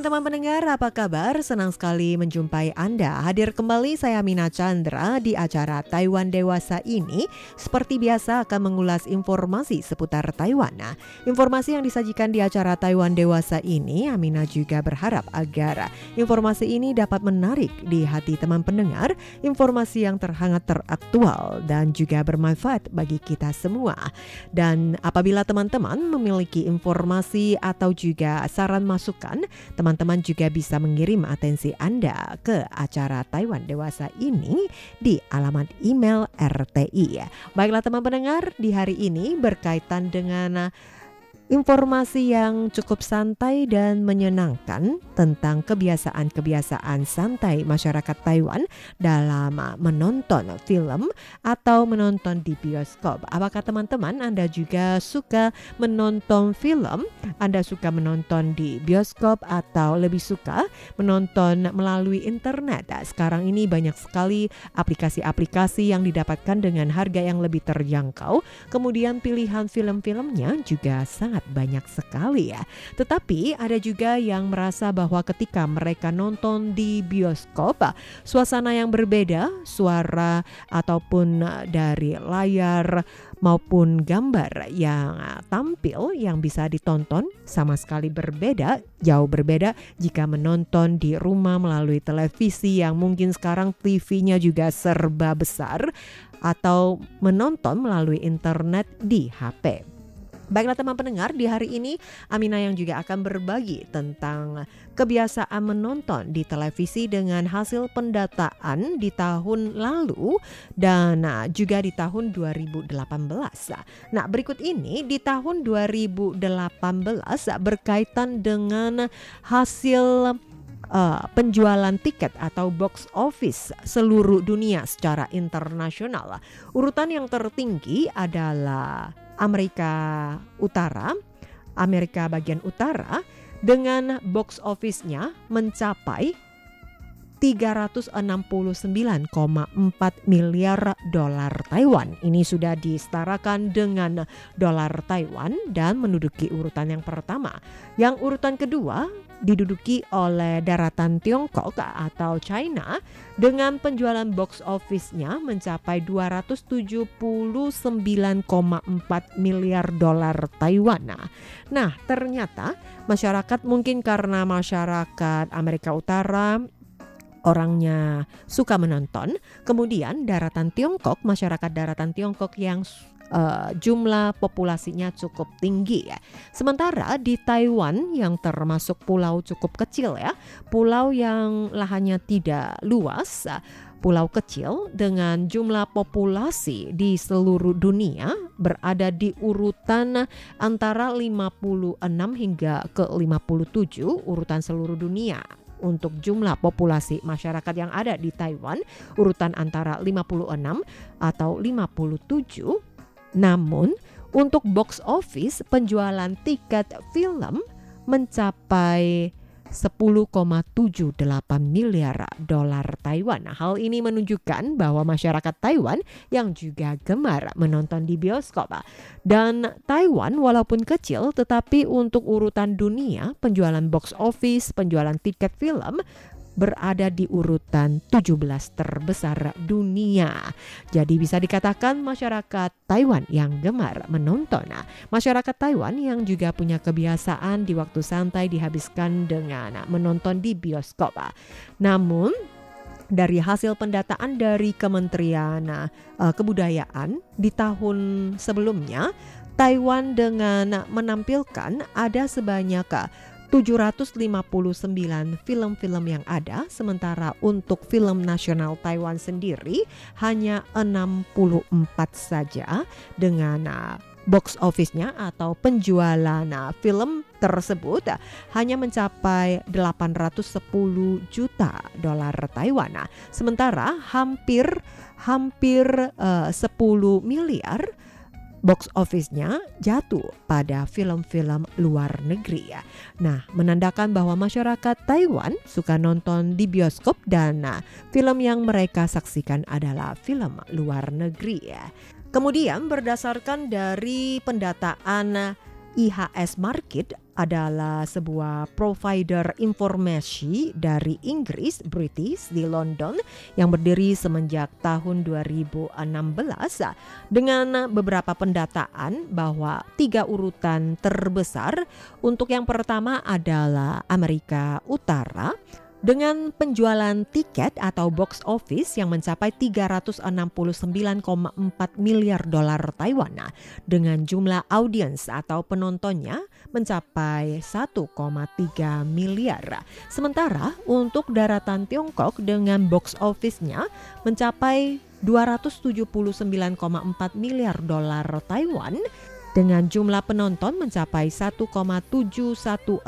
Teman-teman pendengar, apa kabar? Senang sekali menjumpai Anda. Hadir kembali saya Mina Chandra di acara Taiwan Dewasa ini. Seperti biasa akan mengulas informasi seputar Taiwan. Nah, informasi yang disajikan di acara Taiwan Dewasa ini, Amina juga berharap agar informasi ini dapat menarik di hati teman pendengar, informasi yang terhangat teraktual dan juga bermanfaat bagi kita semua. Dan apabila teman-teman memiliki informasi atau juga saran masukan, Teman-teman juga bisa mengirim atensi Anda ke acara Taiwan Dewasa ini di alamat email RTI. Baiklah teman pendengar, di hari ini berkaitan dengan Informasi yang cukup santai dan menyenangkan tentang kebiasaan-kebiasaan santai masyarakat Taiwan dalam menonton film atau menonton di bioskop. Apakah teman-teman Anda juga suka menonton film? Anda suka menonton di bioskop atau lebih suka menonton melalui internet? Sekarang ini banyak sekali aplikasi-aplikasi yang didapatkan dengan harga yang lebih terjangkau. Kemudian pilihan film-filmnya juga sangat sangat banyak sekali ya. Tetapi ada juga yang merasa bahwa ketika mereka nonton di bioskop, suasana yang berbeda, suara ataupun dari layar maupun gambar yang tampil yang bisa ditonton sama sekali berbeda, jauh berbeda jika menonton di rumah melalui televisi yang mungkin sekarang TV-nya juga serba besar atau menonton melalui internet di HP. Baiklah teman pendengar, di hari ini Amina yang juga akan berbagi tentang kebiasaan menonton di televisi dengan hasil pendataan di tahun lalu dan ah, juga di tahun 2018. Nah, berikut ini di tahun 2018 berkaitan dengan hasil uh, penjualan tiket atau box office seluruh dunia secara internasional. Urutan yang tertinggi adalah Amerika Utara, Amerika bagian utara dengan box office-nya mencapai 369,4 miliar dolar Taiwan. Ini sudah disetarakan dengan dolar Taiwan dan menduduki urutan yang pertama. Yang urutan kedua diduduki oleh daratan Tiongkok atau China dengan penjualan box office-nya mencapai 279,4 miliar dolar Taiwan. Nah, ternyata masyarakat mungkin karena masyarakat Amerika Utara orangnya suka menonton. Kemudian daratan Tiongkok, masyarakat daratan Tiongkok yang uh, jumlah populasinya cukup tinggi ya. Sementara di Taiwan yang termasuk pulau cukup kecil ya, pulau yang lahannya tidak luas, pulau kecil dengan jumlah populasi di seluruh dunia berada di urutan antara 56 hingga ke 57 urutan seluruh dunia untuk jumlah populasi masyarakat yang ada di Taiwan urutan antara 56 atau 57 namun, untuk box office penjualan tiket film mencapai 10,78 miliar dolar Taiwan. Nah, hal ini menunjukkan bahwa masyarakat Taiwan yang juga gemar menonton di bioskop. Dan Taiwan walaupun kecil tetapi untuk urutan dunia penjualan box office, penjualan tiket film berada di urutan 17 terbesar dunia. Jadi bisa dikatakan masyarakat Taiwan yang gemar menonton. Masyarakat Taiwan yang juga punya kebiasaan di waktu santai dihabiskan dengan menonton di bioskop. Namun dari hasil pendataan dari Kementerian uh, Kebudayaan di tahun sebelumnya Taiwan dengan menampilkan ada sebanyak 759 film-film yang ada, sementara untuk film nasional Taiwan sendiri hanya 64 saja dengan uh, box office-nya atau penjualan uh, film tersebut hanya mencapai 810 juta dolar Taiwan. Sementara hampir hampir uh, 10 miliar box office-nya jatuh pada film-film luar negeri ya. Nah, menandakan bahwa masyarakat Taiwan suka nonton di bioskop dan nah, film yang mereka saksikan adalah film luar negeri ya. Kemudian berdasarkan dari pendataan IHS Market adalah sebuah provider informasi dari Inggris, British di London yang berdiri semenjak tahun 2016 dengan beberapa pendataan bahwa tiga urutan terbesar untuk yang pertama adalah Amerika Utara, dengan penjualan tiket atau box office yang mencapai 369,4 miliar dolar Taiwan dengan jumlah audiens atau penontonnya mencapai 1,3 miliar. Sementara untuk daratan Tiongkok dengan box office-nya mencapai 279,4 miliar dolar Taiwan dengan jumlah penonton mencapai 1,716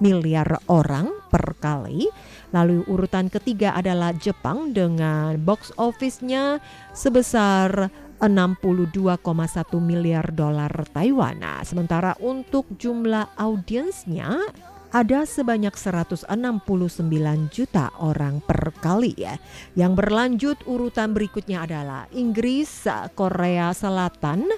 miliar orang per kali. Lalu urutan ketiga adalah Jepang dengan box office-nya sebesar 62,1 miliar dolar Taiwan. Nah, sementara untuk jumlah audiensnya ada sebanyak 169 juta orang per kali ya. Yang berlanjut urutan berikutnya adalah Inggris, Korea Selatan,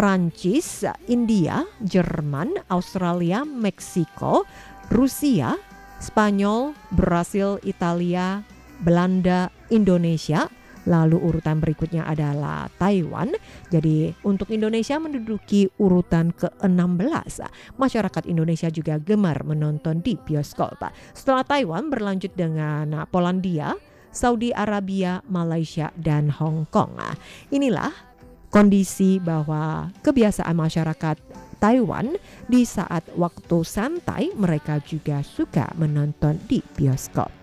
Prancis, India, Jerman, Australia, Meksiko, Rusia, Spanyol, Brasil, Italia, Belanda, Indonesia. Lalu urutan berikutnya adalah Taiwan. Jadi untuk Indonesia menduduki urutan ke-16. Masyarakat Indonesia juga gemar menonton di bioskop. Setelah Taiwan berlanjut dengan Polandia, Saudi Arabia, Malaysia, dan Hong Kong. Inilah kondisi bahwa kebiasaan masyarakat Taiwan di saat waktu santai mereka juga suka menonton di bioskop.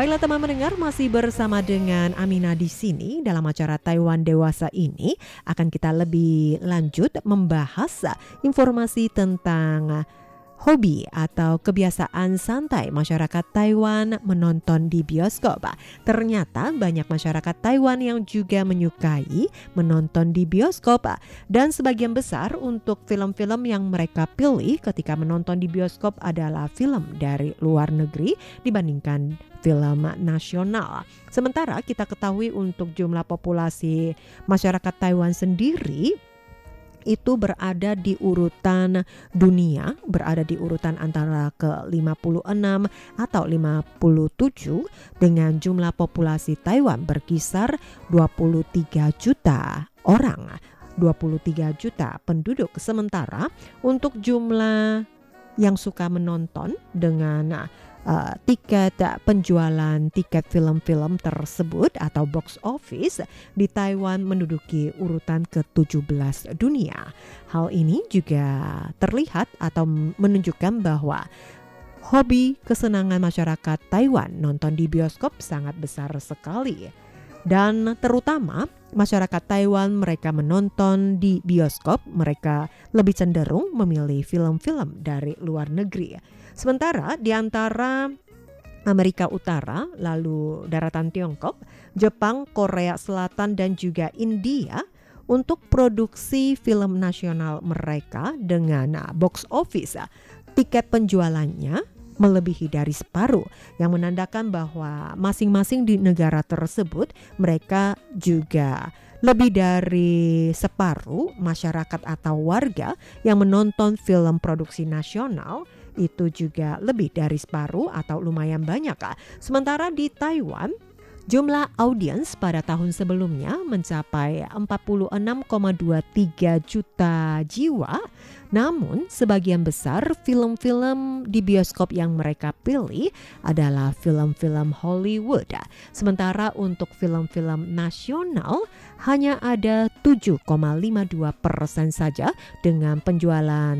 Baiklah teman mendengar masih bersama dengan Amina di sini dalam acara Taiwan Dewasa ini. Akan kita lebih lanjut membahas informasi tentang hobi atau kebiasaan santai masyarakat Taiwan menonton di bioskop. Ternyata banyak masyarakat Taiwan yang juga menyukai menonton di bioskop dan sebagian besar untuk film-film yang mereka pilih ketika menonton di bioskop adalah film dari luar negeri dibandingkan film nasional. Sementara kita ketahui untuk jumlah populasi masyarakat Taiwan sendiri itu berada di urutan dunia, berada di urutan antara ke-56 atau 57 dengan jumlah populasi Taiwan berkisar 23 juta orang. 23 juta penduduk sementara untuk jumlah yang suka menonton dengan uh, tiket penjualan tiket film-film tersebut atau box office di Taiwan menduduki urutan ke-17 dunia. Hal ini juga terlihat atau menunjukkan bahwa hobi kesenangan masyarakat Taiwan nonton di bioskop sangat besar sekali. Dan terutama masyarakat Taiwan mereka menonton di bioskop, mereka lebih cenderung memilih film-film dari luar negeri. Sementara di antara Amerika Utara, lalu daratan Tiongkok, Jepang, Korea Selatan, dan juga India untuk produksi film nasional mereka dengan box office. Tiket penjualannya melebihi dari separuh yang menandakan bahwa masing-masing di negara tersebut mereka juga lebih dari separuh masyarakat atau warga yang menonton film produksi nasional itu juga lebih dari separuh atau lumayan banyak. Sementara di Taiwan Jumlah audiens pada tahun sebelumnya mencapai 46,23 juta jiwa, namun sebagian besar film-film di bioskop yang mereka pilih adalah film-film Hollywood. Sementara untuk film-film nasional hanya ada 7,52 persen saja dengan penjualan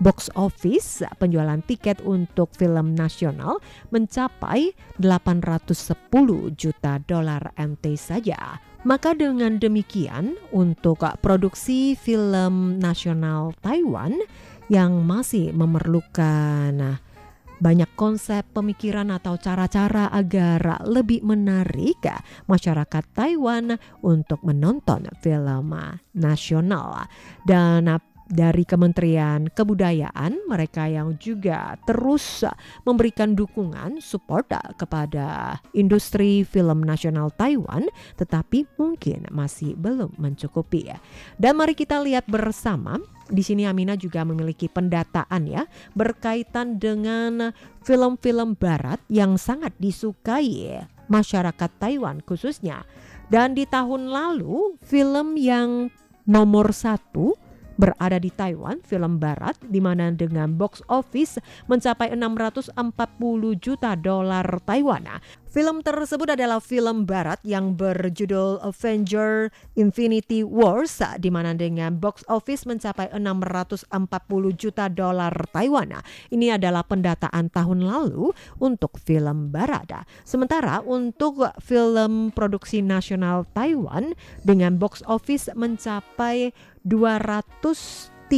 box office penjualan tiket untuk film nasional mencapai 810 juta dolar NT saja. Maka dengan demikian untuk produksi film nasional Taiwan yang masih memerlukan banyak konsep pemikiran atau cara-cara agar lebih menarik masyarakat Taiwan untuk menonton film nasional dan dari Kementerian Kebudayaan mereka yang juga terus memberikan dukungan support kepada industri film nasional Taiwan tetapi mungkin masih belum mencukupi ya. Dan mari kita lihat bersama di sini Amina juga memiliki pendataan ya berkaitan dengan film-film barat yang sangat disukai masyarakat Taiwan khususnya. Dan di tahun lalu film yang nomor satu berada di Taiwan, film barat di mana dengan box office mencapai 640 juta dolar Taiwan. Film tersebut adalah film barat yang berjudul Avenger Infinity Wars di mana dengan box office mencapai 640 juta dolar Taiwan. Ini adalah pendataan tahun lalu untuk film barat. Sementara untuk film produksi nasional Taiwan dengan box office mencapai 239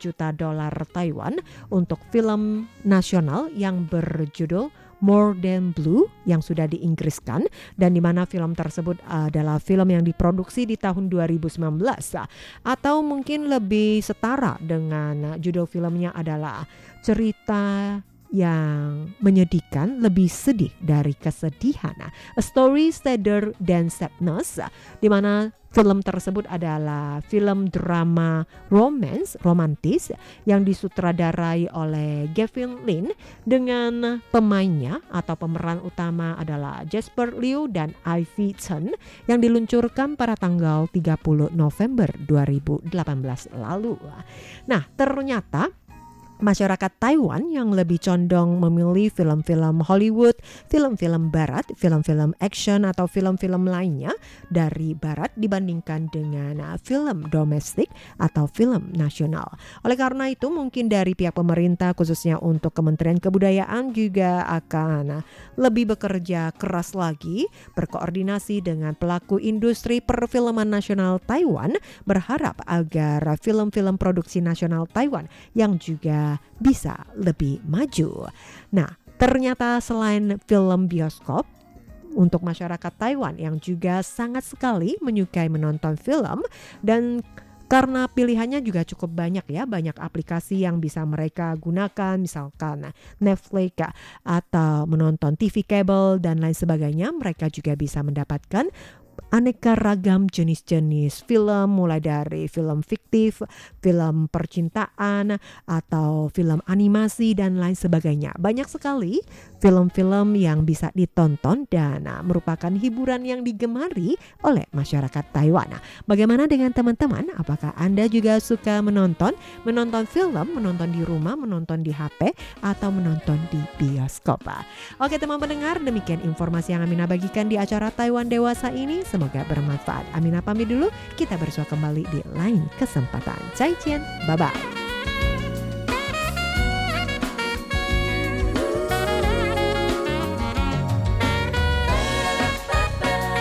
juta dolar Taiwan untuk film nasional yang berjudul More Than Blue yang sudah diinggriskan dan di mana film tersebut adalah film yang diproduksi di tahun 2019 atau mungkin lebih setara dengan judul filmnya adalah cerita yang menyedihkan lebih sedih dari kesedihan. A Story Sadder Than Sadness di mana Film tersebut adalah film drama romance, romantis yang disutradarai oleh Gavin Lin dengan pemainnya atau pemeran utama adalah Jasper Liu dan Ivy Chen yang diluncurkan pada tanggal 30 November 2018 lalu. Nah, ternyata masyarakat Taiwan yang lebih condong memilih film-film Hollywood, film-film barat, film-film action atau film-film lainnya dari barat dibandingkan dengan uh, film domestik atau film nasional. Oleh karena itu mungkin dari pihak pemerintah khususnya untuk Kementerian Kebudayaan juga akan uh, lebih bekerja keras lagi berkoordinasi dengan pelaku industri perfilman nasional Taiwan berharap agar film-film produksi nasional Taiwan yang juga bisa lebih maju. Nah, ternyata selain film bioskop, untuk masyarakat Taiwan yang juga sangat sekali menyukai menonton film dan karena pilihannya juga cukup banyak ya, banyak aplikasi yang bisa mereka gunakan, misalkan Netflix atau menonton TV kabel dan lain sebagainya, mereka juga bisa mendapatkan aneka ragam jenis-jenis film mulai dari film fiktif, film percintaan atau film animasi dan lain sebagainya. Banyak sekali film-film yang bisa ditonton dan merupakan hiburan yang digemari oleh masyarakat Taiwan. Nah, bagaimana dengan teman-teman? Apakah Anda juga suka menonton, menonton film, menonton di rumah, menonton di HP atau menonton di bioskop? Oke, teman pendengar, demikian informasi yang Amina bagikan di acara Taiwan Dewasa ini. Semoga bermanfaat. Amina pamit dulu, kita bersua kembali di lain kesempatan. Cai Cian, bye-bye.